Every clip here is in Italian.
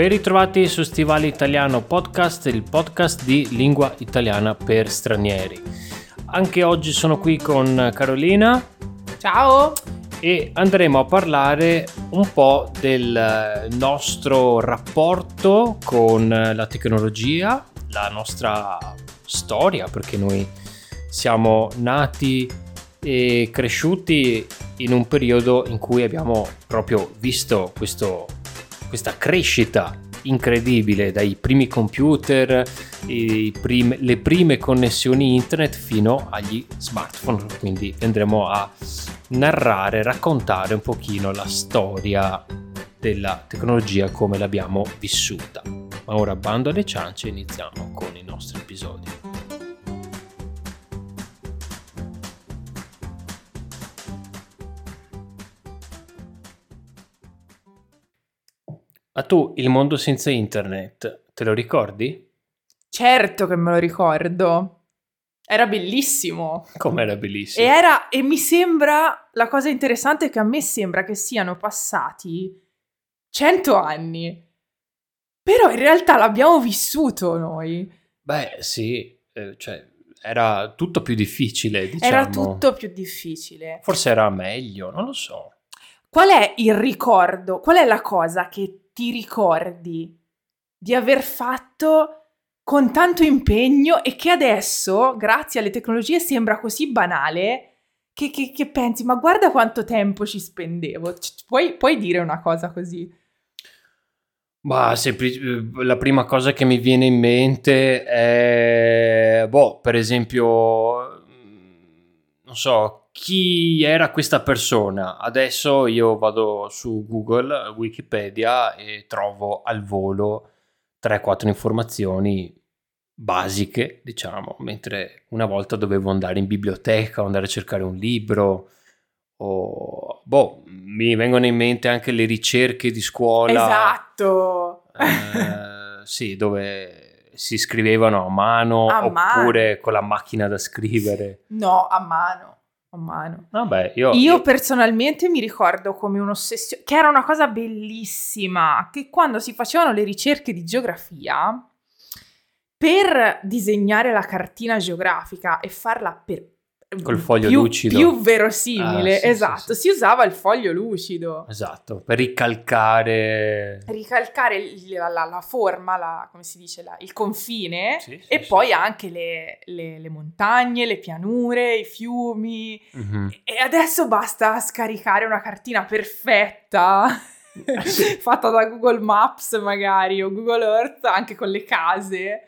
Ben ritrovati su Stivale Italiano Podcast, il podcast di lingua italiana per stranieri. Anche oggi sono qui con Carolina. Ciao! E andremo a parlare un po' del nostro rapporto con la tecnologia, la nostra storia, perché noi siamo nati e cresciuti in un periodo in cui abbiamo proprio visto questo questa crescita incredibile dai primi computer, prim- le prime connessioni internet fino agli smartphone. Quindi andremo a narrare, raccontare un pochino la storia della tecnologia come l'abbiamo vissuta. Ma ora bando alle ciance e iniziamo con i nostri episodi. Ma tu il mondo senza internet te lo ricordi? Certo che me lo ricordo. Era bellissimo. Com'era bellissimo? E, era, e mi sembra, la cosa interessante è che a me sembra che siano passati cento anni. Però in realtà l'abbiamo vissuto noi. Beh, sì, eh, cioè era tutto più difficile, diciamo. Era tutto più difficile. Forse era meglio, non lo so. Qual è il ricordo? Qual è la cosa che ti ricordi di aver fatto con tanto impegno e che adesso, grazie alle tecnologie, sembra così banale che, che, che pensi, ma guarda quanto tempo ci spendevo. Puoi, puoi dire una cosa così? Ma semplic- la prima cosa che mi viene in mente è, boh, per esempio, non so, chi era questa persona. Adesso io vado su Google, Wikipedia e trovo al volo 3-4 informazioni basiche, diciamo, mentre una volta dovevo andare in biblioteca andare a cercare un libro o boh, mi vengono in mente anche le ricerche di scuola. Esatto. Eh, sì, dove si scrivevano a mano a oppure mano. con la macchina da scrivere. No, a mano mano. Vabbè, io, io, personalmente mi ricordo come un'ossessione, che era una cosa bellissima, che quando si facevano le ricerche di geografia, per disegnare la cartina geografica e farla per Col foglio più, lucido. Più verosimile, ah, sì, esatto. Sì, sì. Si usava il foglio lucido. Esatto, per ricalcare... Ricalcare la, la, la forma, la, come si dice, il confine e poi anche le, le, le, montagne, le pianure, i fiumi. Mm-hmm. E adesso basta scaricare una cartina perfetta. fatta da Google Maps magari o Google Earth anche con le case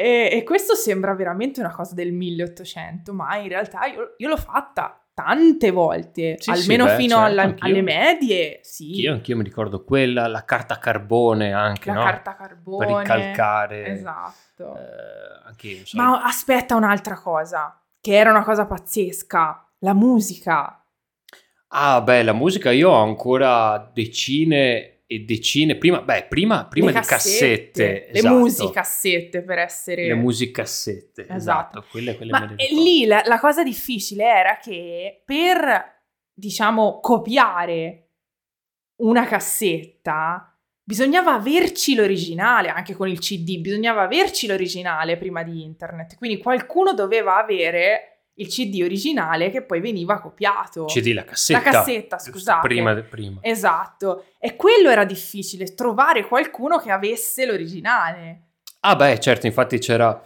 e, e, questo sembra veramente una cosa del 1800, ma in realtà io, io l'ho fatta tante volte, sì, almeno sì, beh, fino certo, alla, alle medie, sì. Io anch'io mi ricordo quella, la carta carbone anche, la no? carta carbone. Per ricalcare. Esatto. Eh, anche io, so. Ma aspetta un'altra cosa, che era una cosa pazzesca, la musica. Ah, beh, la musica io ho ancora decine e decine, prima, beh, prima, prima le di cassette, le esatto. musicassette per essere... Le musicassette, esatto, esatto quelle, quelle Ma lì la, la, cosa difficile era che per, diciamo, copiare una cassetta bisognava averci l'originale, anche con il CD, bisognava averci l'originale prima di internet, quindi qualcuno doveva avere il CD originale che poi veniva copiato. CD, la cassetta. La cassetta, scusate. Prima, prima. Esatto. E quello era difficile, trovare qualcuno che avesse l'originale. Ah beh, certo, infatti c'era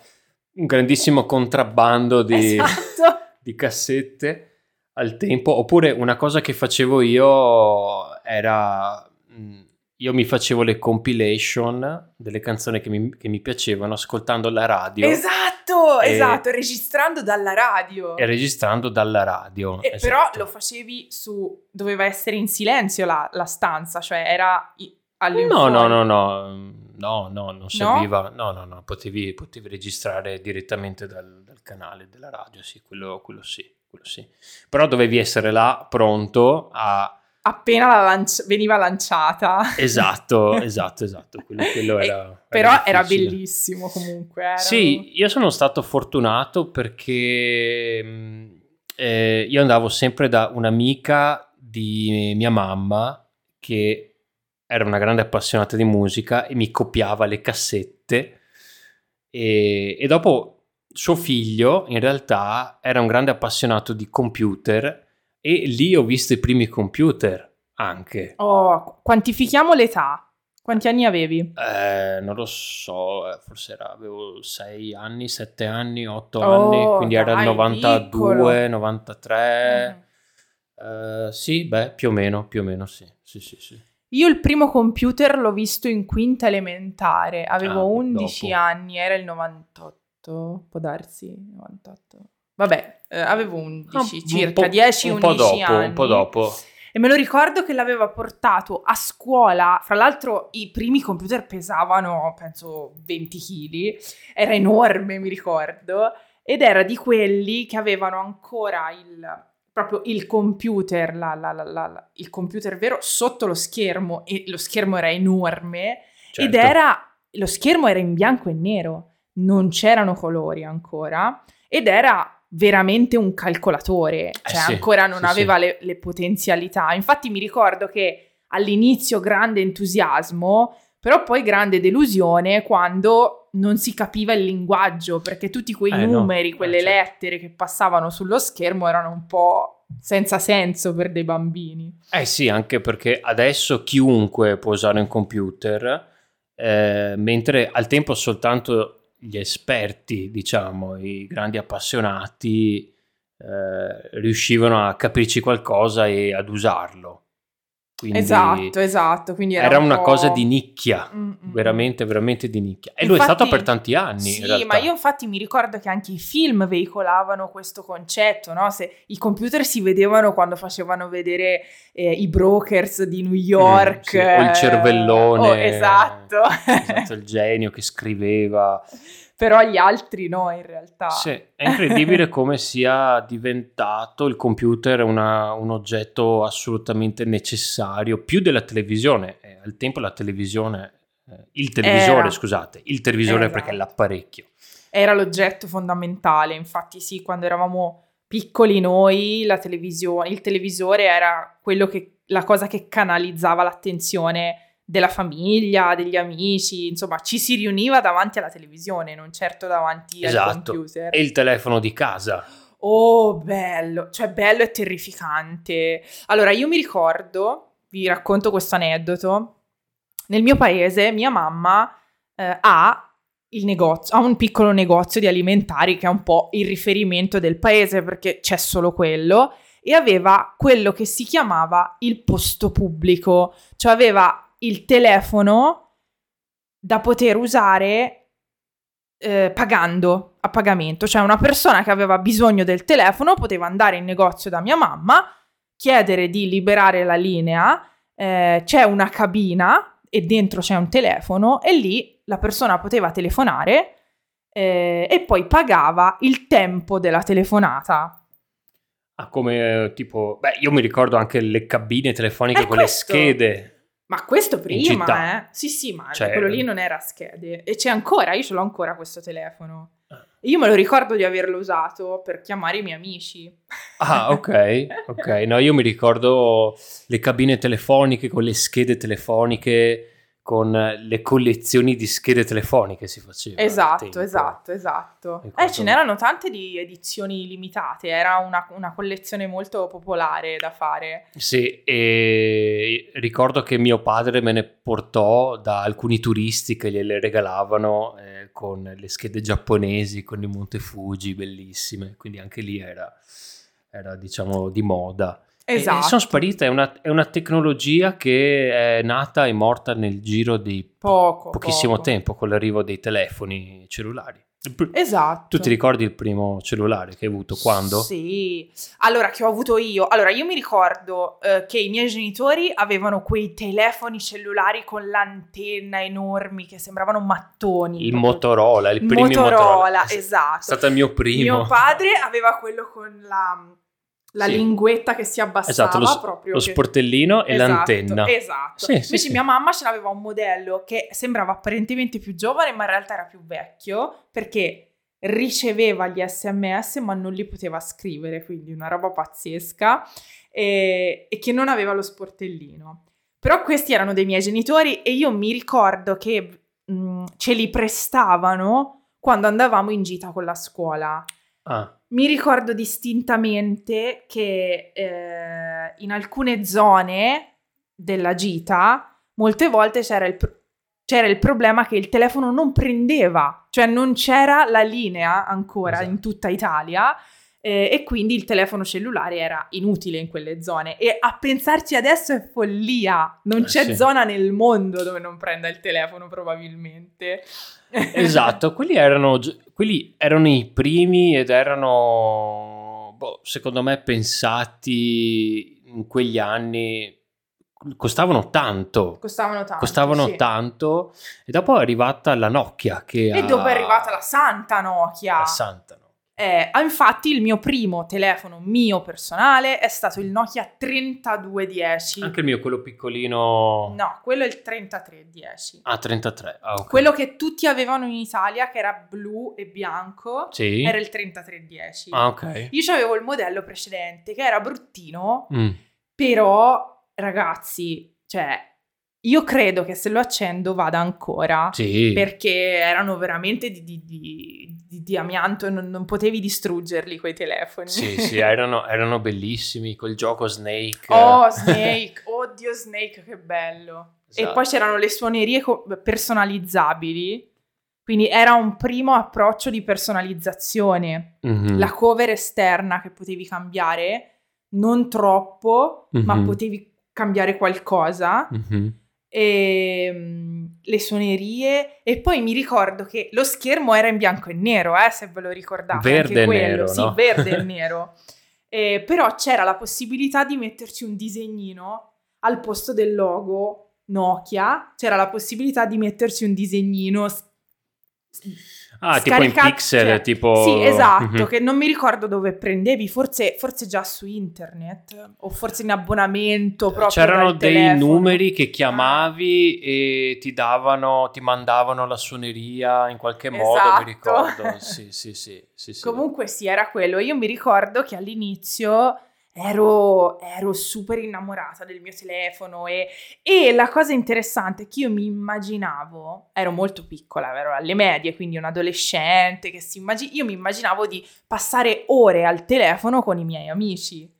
un grandissimo contrabbando di, esatto. di cassette al tempo. Oppure una cosa che facevo io era io mi facevo le compilation delle canzoni che mi, che mi piacevano ascoltando la radio. Esatto, e, esatto, registrando dalla radio. E registrando dalla radio. E esatto. Però lo facevi su... doveva essere in silenzio la, la stanza, cioè era all'infuori. No, no, no, no, no, no, non serviva. No, no, no, potevi, potevi registrare direttamente dal, dal, canale della radio, sì, quello, quello sì, quello sì. Però dovevi essere là pronto a appena la lanci- veniva lanciata. Esatto, esatto, esatto. Quello, quello era, però era, era bellissimo comunque. Erano... Sì, io sono stato fortunato perché eh, io andavo sempre da un'amica di mia mamma che era una grande appassionata di musica e mi copiava le cassette e, e dopo suo figlio in realtà era un grande appassionato di computer e lì ho visto i primi computer anche. Oh, quantifichiamo l'età. Quanti anni avevi? Eh, non lo so, eh, forse era, avevo 6 anni, 7 anni, 8 oh, anni, quindi era il 92, piccolo. 93. Mm. Uh, sì, beh, più o meno, più o meno sì. sì, sì, sì. Io il primo computer l'ho visto in quinta elementare, avevo ah, 11 dopo. anni, era il 98, può darsi, 98. Vabbè, eh, avevo 11 ah, circa, 10-11 anni. Un po' dopo. E me lo ricordo che l'aveva portato a scuola. Fra l'altro, i primi computer pesavano, penso, 20 kg. Era enorme, mi ricordo. Ed era di quelli che avevano ancora il, proprio il computer, la, la, la, il computer vero sotto lo schermo. E lo schermo era enorme. Certo. Ed era. Lo schermo era in bianco e nero. Non c'erano colori ancora. Ed era veramente un calcolatore, eh cioè sì, ancora non sì, aveva sì. Le, le, potenzialità. Infatti mi ricordo che all'inizio grande entusiasmo, però poi grande delusione quando non si capiva il linguaggio, perché tutti quei eh, numeri, no. Eh, quelle eh, certo. lettere che passavano sullo schermo erano un po' senza senso per dei bambini. Eh sì, anche perché adesso chiunque può usare un computer, eh, mentre al tempo soltanto gli esperti, diciamo, i grandi appassionati eh, riuscivano a capirci qualcosa e ad usarlo. Quindi esatto, esatto. Quindi era, era un una cosa di nicchia, Mm-mm. veramente, veramente di nicchia. E infatti, lui è stato per tanti anni. Sì, ma io infatti mi ricordo che anche i film veicolavano questo concetto, no? Se i computer si vedevano quando facevano vedere eh, i brokers di New York. Mm, sì. O il cervellone. Oh, esatto. esatto. Il genio che scriveva però gli altri no in realtà. Sì, è incredibile come sia diventato il computer una, un oggetto assolutamente necessario, più della televisione. Eh, al tempo la televisione, eh, il televisore Era. scusate, il televisore esatto. perché è l'apparecchio. Era l'oggetto fondamentale, infatti sì, quando eravamo piccoli noi, la televisione, il televisore era quello che, la cosa che canalizzava l'attenzione della famiglia, degli amici, insomma, ci si riuniva davanti alla televisione, non certo davanti esatto. al computer. E il telefono di casa. Oh, bello, cioè bello e terrificante. Allora, io mi ricordo, vi racconto questo aneddoto. Nel mio paese, mia mamma eh, ha il negozio, ha un piccolo negozio di alimentari che è un po' il riferimento del paese perché c'è solo quello e aveva quello che si chiamava il posto pubblico, cioè aveva il telefono da poter usare eh, pagando a pagamento, cioè una persona che aveva bisogno del telefono poteva andare in negozio da mia mamma, chiedere di liberare la linea, eh, c'è una cabina e dentro c'è un telefono e lì la persona poteva telefonare eh, e poi pagava il tempo della telefonata. Ah, come tipo, beh, io mi ricordo anche le cabine telefoniche con questo. le schede. Ma questo prima, eh? Sì, sì, ma cioè, quello lì non era schede. E c'è ancora, io ce l'ho ancora questo telefono. Ah. Io me lo ricordo di averlo usato per chiamare i miei amici. Ah, ok, ok. No, io mi ricordo le cabine telefoniche con le schede telefoniche con le collezioni di schede telefoniche si faceva. Esatto, esatto, esatto. Eh, ce n'erano tante di edizioni limitate, era una, una, collezione molto popolare da fare. Sì, e ricordo che mio padre me ne portò da alcuni turisti che gliele regalavano eh, con le schede giapponesi, con i Monte Fuji, bellissime, quindi anche lì era, era diciamo di moda. Esatto. E sono sparite, è una, è una, tecnologia che è nata e morta nel giro di poco, pochissimo poco. tempo con l'arrivo dei telefoni cellulari. Esatto. Tu ti ricordi il primo cellulare che hai avuto? Quando? Sì, allora che ho avuto io. Allora, io mi ricordo eh, che i miei genitori avevano quei telefoni cellulari con l'antenna enormi che sembravano mattoni. Il. Motorola, il primo Motorola. Motorola, esatto. È stato il mio primo. Mio padre aveva quello con la la sì. linguetta che si abbassava esatto, lo, proprio. Lo che... sportellino e esatto, l'antenna. Esatto. Sì, Invece sì, mia mamma ce l'aveva un modello che sembrava apparentemente più giovane, ma in realtà era più vecchio perché riceveva gli sms ma non li poteva scrivere, quindi una roba pazzesca e, e che non aveva lo sportellino. Però questi erano dei miei genitori e io mi ricordo che mh, ce li prestavano quando andavamo in gita con la scuola. Ah. Mi ricordo distintamente che eh, in alcune zone della gita molte volte c'era il, c'era il, problema che il telefono non prendeva, cioè non c'era la linea ancora esatto. in tutta Italia eh, e quindi il telefono cellulare era inutile in quelle zone. E a pensarci adesso è follia, non eh, c'è sì. zona nel mondo dove non prenda il telefono probabilmente. Esatto, quelli erano, quelli erano i primi ed erano, boh, secondo me, pensati in quegli anni costavano tanto. Costavano tanto. Costavano sì. tanto. E dopo è arrivata la Nokia. Che e ha... dopo è arrivata la Santa Nokia. La Santa eh, infatti il mio primo telefono mio personale è stato il Nokia 3210. Anche il mio, quello piccolino... No, quello è il 3310. Ah, 33. Ah, okay. Quello che tutti avevano in Italia, che era blu e bianco, sì. era il 3310. Ah, ok. Io avevo il modello precedente, che era bruttino, mm. però, ragazzi, cioè io credo che se lo accendo vada ancora. Sì. Perché erano veramente di, di, di, di amianto non, non, potevi distruggerli quei telefoni. Sì, sì, erano, erano bellissimi. Quel gioco Snake. Oh, Snake. Oddio, Snake, che bello. Esatto. E poi c'erano le suonerie personalizzabili. Quindi era un primo approccio di personalizzazione. Mm-hmm. La cover esterna che potevi cambiare, non troppo, mm-hmm. ma potevi cambiare qualcosa. Mm-hmm e, ehm, le suonerie e poi mi ricordo che lo schermo era in bianco e nero, eh, se ve lo ricordate. Verde e nero, sì, no? verde e nero. Eh, però c'era la possibilità di metterci un disegnino al posto del logo Nokia, c'era la possibilità di metterci un disegnino Ah, tipo in pixel, cioè, tipo... Sì, esatto, mm-hmm. che non mi ricordo dove prendevi, forse, forse, già su internet o forse in abbonamento proprio C'erano dei telefono. numeri che chiamavi ah. e ti davano, ti mandavano la suoneria in qualche esatto. modo, mi ricordo. Sì, sì, sì, sì, sì. Comunque sì, era quello. Io mi ricordo che all'inizio ero, ero super innamorata del mio telefono e, e, la cosa interessante è che io mi immaginavo, ero molto piccola, ero alle medie, quindi un adolescente che si immagina, io mi immaginavo di passare ore al telefono con i miei amici.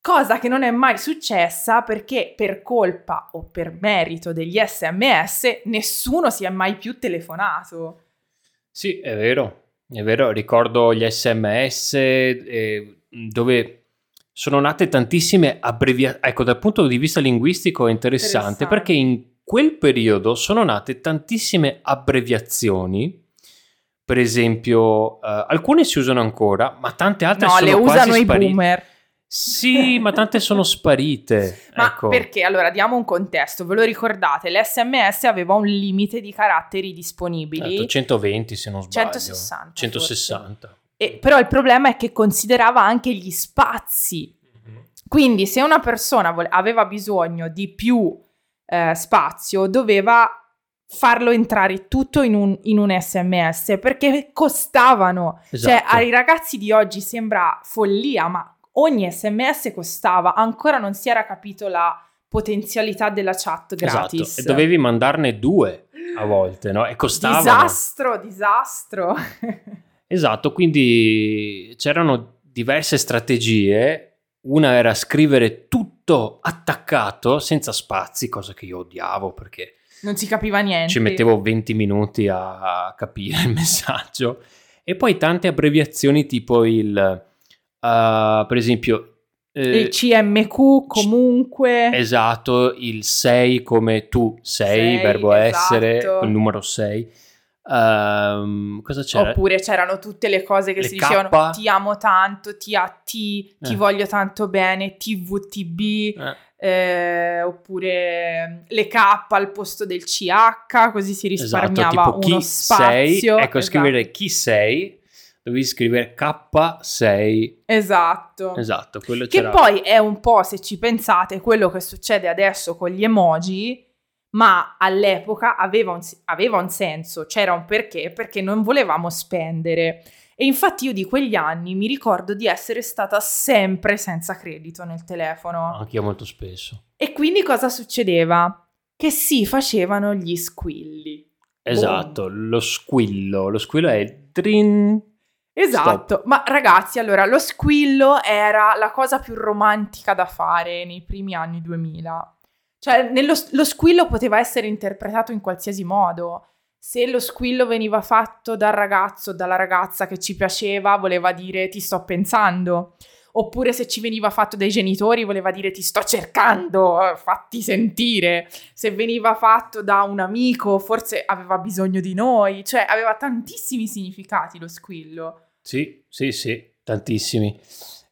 Cosa che non è mai successa perché per colpa o per merito degli sms nessuno si è mai più telefonato. Sì, è vero, è vero, ricordo gli sms eh, dove sono nate tantissime abbreviazioni. Ecco, dal punto di vista linguistico è interessante, interessante, perché in quel periodo sono nate tantissime abbreviazioni. Per esempio, uh, alcune si usano ancora, ma tante altre no, sono le usano i boomer. Sì, ma tante sono sparite. Ma ecco. perché? Allora, diamo un contesto. Ve lo ricordate? L'SMS aveva un limite di caratteri disponibili. Certo, 120 se non sbaglio. 160. 160. E, però il problema è che considerava anche gli spazi. Mm-hmm. Quindi se una persona vole- aveva bisogno di più eh, spazio, doveva farlo entrare tutto in un, in un sms perché costavano. Cioè, esatto. Cioè, ai ragazzi di oggi sembra follia, ma ogni sms costava. Ancora non si era capito la potenzialità della chat esatto. gratis. Esatto. E dovevi mandarne due a volte, no? E costavano. Disastro, disastro. Esatto, quindi c'erano diverse strategie. Una era scrivere tutto attaccato, senza spazi, cosa che io odiavo perché... Non si capiva niente. Ci mettevo 20 minuti a capire il messaggio. E poi tante abbreviazioni tipo il... Uh, per esempio... Eh, il CMQ comunque. Esatto, il sei come tu sei, sei verbo esatto. essere, il numero 6 Um, cosa c'era? Oppure c'erano tutte le cose che le si K. dicevano ti amo tanto, ti a ti, ti eh. voglio tanto bene, TVTB, eh. Eh, oppure le K al posto del CH, così si esatto, risparmiava esatto, uno spazio. Sei, ecco, esatto. scrivere chi sei, dovevi scrivere K6. Esatto. Esatto, quello Che c'era. poi è un po', se ci pensate, quello che succede adesso con gli emoji ma all'epoca aveva un, aveva un senso, c'era un perché, perché non volevamo spendere. E infatti io di quegli anni mi ricordo di essere stata sempre senza credito nel telefono. Anch'io molto spesso. E quindi cosa succedeva? Che si facevano gli squilli. Esatto, Boom. lo squillo. Lo squillo è il trin. Esatto, Stop. ma ragazzi, allora lo squillo era la cosa più romantica da fare nei primi anni 2000. Cioè, nello, lo squillo poteva essere interpretato in qualsiasi modo. Se lo squillo veniva fatto dal ragazzo o dalla ragazza che ci piaceva, voleva dire ti sto pensando. Oppure se ci veniva fatto dai genitori, voleva dire ti sto cercando, fatti sentire. Se veniva fatto da un amico, forse aveva bisogno di noi. Cioè, aveva tantissimi significati lo squillo. Sì, sì, sì, tantissimi.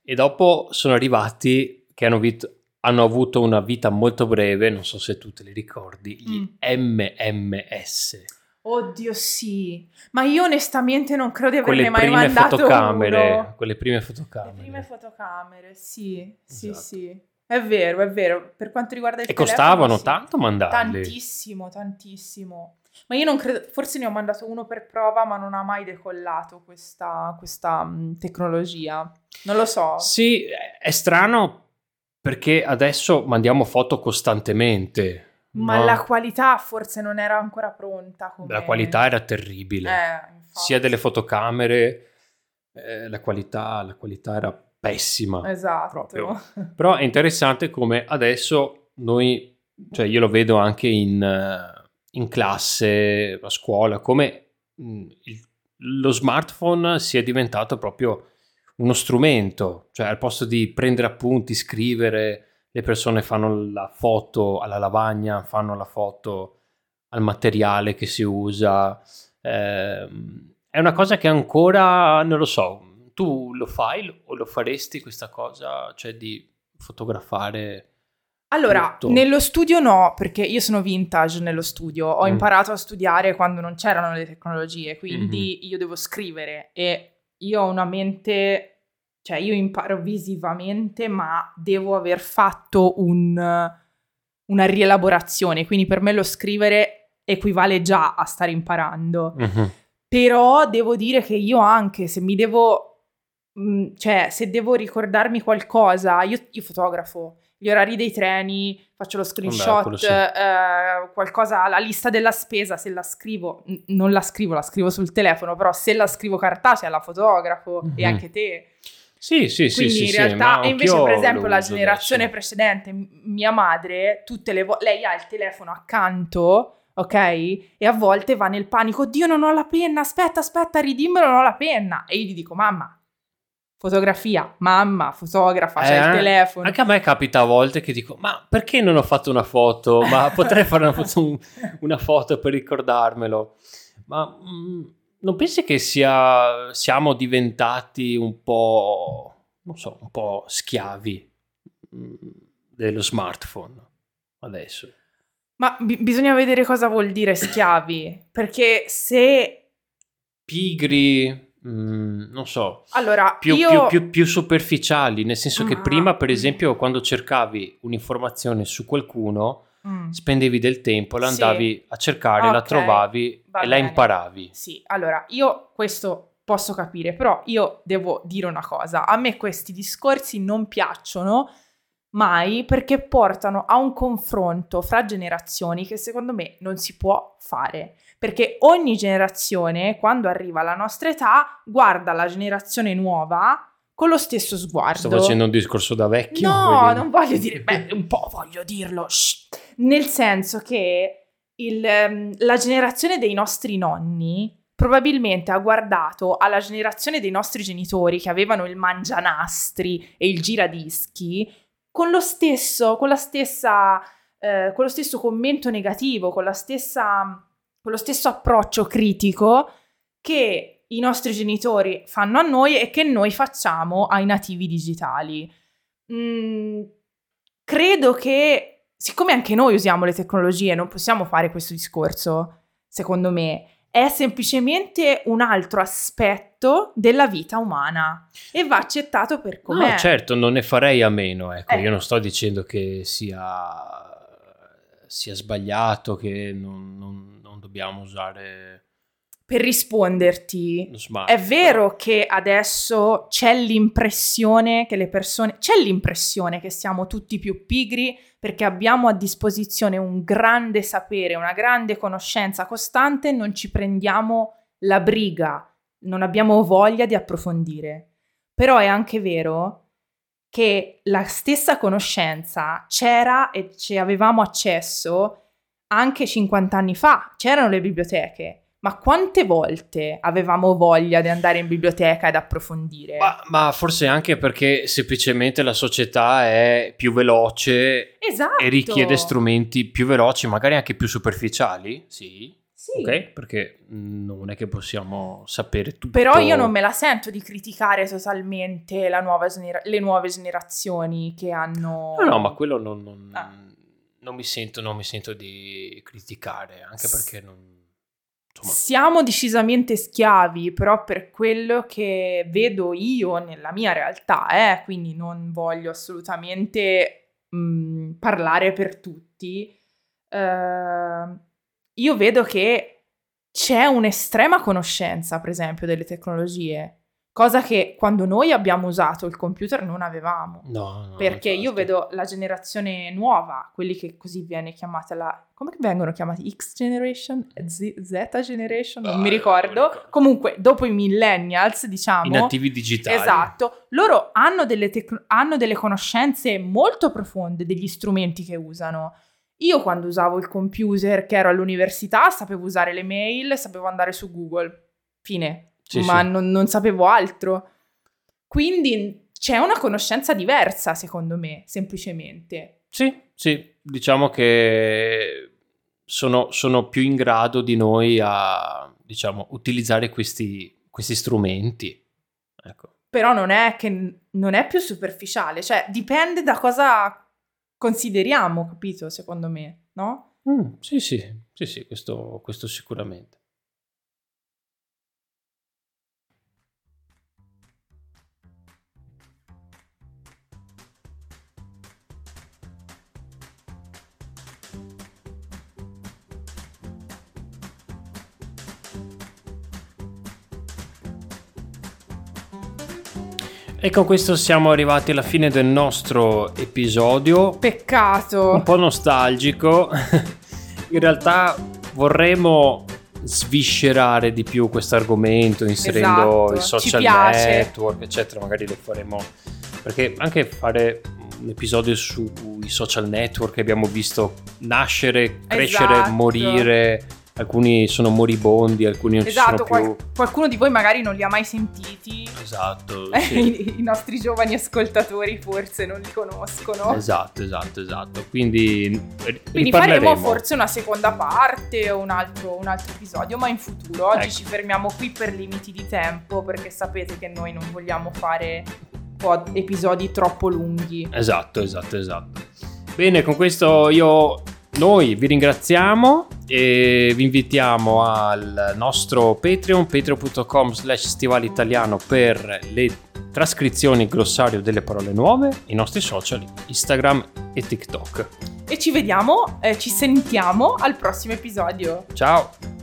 E dopo sono arrivati che hanno, vit- hanno avuto una vita molto breve, non so se tu te li ricordi, gli mm. MMS. Oddio sì, ma io onestamente non credo di averne mai mandato fotocamere, uno. Quelle prime fotocamere. Le prime fotocamere, sì, sì, esatto. sì. È vero, è vero. Per quanto riguarda il e telefono... E costavano sì. tanto mandarli? Tantissimo, tantissimo. Ma io non credo... Forse ne ho mandato uno per prova, ma non ha mai decollato questa, questa tecnologia. Non lo so. Sì, è strano perché adesso mandiamo foto costantemente ma no. la qualità forse non era ancora pronta. Come... La qualità era terribile. Eh, Sia delle fotocamere, eh, la, qualità, la qualità era pessima. Esatto. Proprio. Però è interessante come adesso noi, cioè io lo vedo anche in, in classe, a scuola, come mm, il, lo smartphone sia diventato proprio uno strumento, cioè al posto di prendere appunti, scrivere, le persone fanno la foto alla lavagna, fanno la foto al materiale che si usa. Eh, è una cosa che ancora non lo so. Tu lo fai o lo faresti questa cosa, cioè di fotografare? Allora, tutto? nello studio no, perché io sono vintage nello studio, ho mm. imparato a studiare quando non c'erano le tecnologie, quindi mm-hmm. io devo scrivere e io ho una mente cioè io imparo visivamente, ma devo aver fatto un, una rielaborazione, quindi per me lo scrivere equivale già a stare imparando. Uh-huh. Però devo dire che io anche se mi devo, mh, mm, cioè se devo ricordarmi qualcosa, io, io fotografo gli orari dei treni, faccio lo screenshot, Beh, sì. eh, qualcosa, la lista della spesa, se la scrivo, n- non la scrivo, la scrivo sul telefono, però se la scrivo cartacea la fotografo uh-huh. e anche te. Sì, sì, Quindi sì. in sì, realtà, sì, invece, per esempio, la generazione adesso. precedente, mia madre, tutte le volte, lei ha il telefono accanto, ok? E a volte va nel panico, Dio, non ho la penna, aspetta, aspetta, ridimmelo, non ho la penna. E io gli dico, mamma, fotografia, mamma, fotografa, eh, c'è il telefono. Anche a me capita a volte che dico, ma perché non ho fatto una foto? Ma potrei fare una foto, una foto per ricordarmelo. Ma... Mm, non pensi che sia, siamo diventati un po', non so, un po' schiavi mm, dello smartphone adesso? Ma b- bisogna vedere cosa vuol dire schiavi, perché se... Pigri, mm, non so, allora, più, io... più, più, più, superficiali, nel senso ah. che prima, per esempio, quando cercavi un'informazione su qualcuno, mm. spendevi del tempo, la andavi sì. a cercare, okay. la trovavi Va e bene. la imparavi. Sì, allora io questo posso capire, però io devo dire una cosa, a me questi discorsi non piacciono mai perché portano a un confronto fra generazioni che secondo me non si può fare. Perché ogni generazione, quando arriva alla nostra età, guarda la generazione nuova con lo stesso sguardo. Sto facendo un discorso da vecchio. No, non voglio dire, beh, un po' voglio dirlo, Shh. nel senso che il, ehm, la generazione dei nostri nonni probabilmente ha guardato alla generazione dei nostri genitori che avevano il mangianastri e il giradischi con lo stesso, con la stessa, eh, con lo stesso commento negativo, con la stessa, con lo stesso approccio critico che i nostri genitori fanno a noi e che noi facciamo ai nativi digitali. Mm, credo che, siccome anche noi usiamo le tecnologie, non possiamo fare questo discorso, secondo me, è semplicemente un altro aspetto della vita umana e va accettato per com'è. No, certo, non ne farei a meno, ecco, eh. io non sto dicendo che sia, sia sbagliato, che non, non, non dobbiamo usare per risponderti, è vero che adesso c'è l'impressione che le persone, c'è l'impressione che siamo tutti più pigri perché abbiamo a disposizione un grande sapere, una grande conoscenza costante, non ci prendiamo la briga, non abbiamo voglia di approfondire. Però è anche vero che la stessa conoscenza c'era e ci avevamo accesso anche 50 anni fa, c'erano le biblioteche ma quante volte avevamo voglia di andare in biblioteca ed approfondire? Ma, ma forse anche perché semplicemente la società è più veloce esatto. e richiede strumenti più veloci, magari anche più superficiali, sì. Sì. Ok, perché non è che possiamo sapere tutto. Però io non me la sento di criticare totalmente nuova genera- le nuove generazioni che hanno... No, no, ma quello non, non, ah. non, mi, sento, non mi sento di criticare, anche perché non Insomma. Siamo decisamente schiavi, però per quello che vedo io nella mia realtà, eh, quindi non voglio assolutamente mh, mm, parlare per tutti, eh, io vedo che c'è un'estrema conoscenza, per esempio, delle tecnologie cosa che quando noi abbiamo usato il computer non avevamo. No, no perché io vedo la generazione nuova, quelli che così viene chiamata la... come vengono chiamati? X generation? Z, Z generation? Non ah, mi ricordo. Comunque, dopo i millennials, diciamo... I nativi digitali. Esatto. Loro hanno delle, tec- hanno delle conoscenze molto profonde degli strumenti che usano. Io quando usavo il computer, che ero all'università, sapevo usare le mail, sapevo andare su Google. Fine sì, ma sì. Non, non sapevo altro. Quindi c'è una conoscenza diversa, secondo me, semplicemente. Sì, sì, diciamo che sono, sono più in grado di noi a, diciamo, utilizzare questi, questi strumenti. Ecco. Però non è che non è più superficiale, cioè dipende da cosa consideriamo, capito, secondo me, no? Mm, sì, sì, sì, sì, questo, questo sicuramente. E con questo siamo arrivati alla fine del nostro episodio. Peccato. Un po' nostalgico. In realtà vorremmo sviscerare di più questo argomento inserendo esatto, i social network, eccetera. Magari lo faremo perché anche fare un episodio sui social network abbiamo visto nascere, crescere, esatto. morire alcuni sono moribondi, alcuni non esatto, ci sono più. Qual- qualcuno di voi magari non li ha mai sentiti. Esatto. Sì. I, I, nostri giovani ascoltatori forse non li conoscono. Esatto, esatto, esatto. Quindi, Quindi faremo forse una seconda parte o un altro, un altro episodio, ma in futuro. Oggi ecco. ci fermiamo qui per limiti di tempo perché sapete che noi non vogliamo fare episodi troppo lunghi. Esatto, esatto, esatto. Bene, con questo io noi vi ringraziamo e vi invitiamo al nostro Patreon, patreon.com slash stivalitaliano per le trascrizioni glossario delle parole nuove, i nostri social, Instagram e TikTok. E ci vediamo, eh, ci sentiamo al prossimo episodio. Ciao!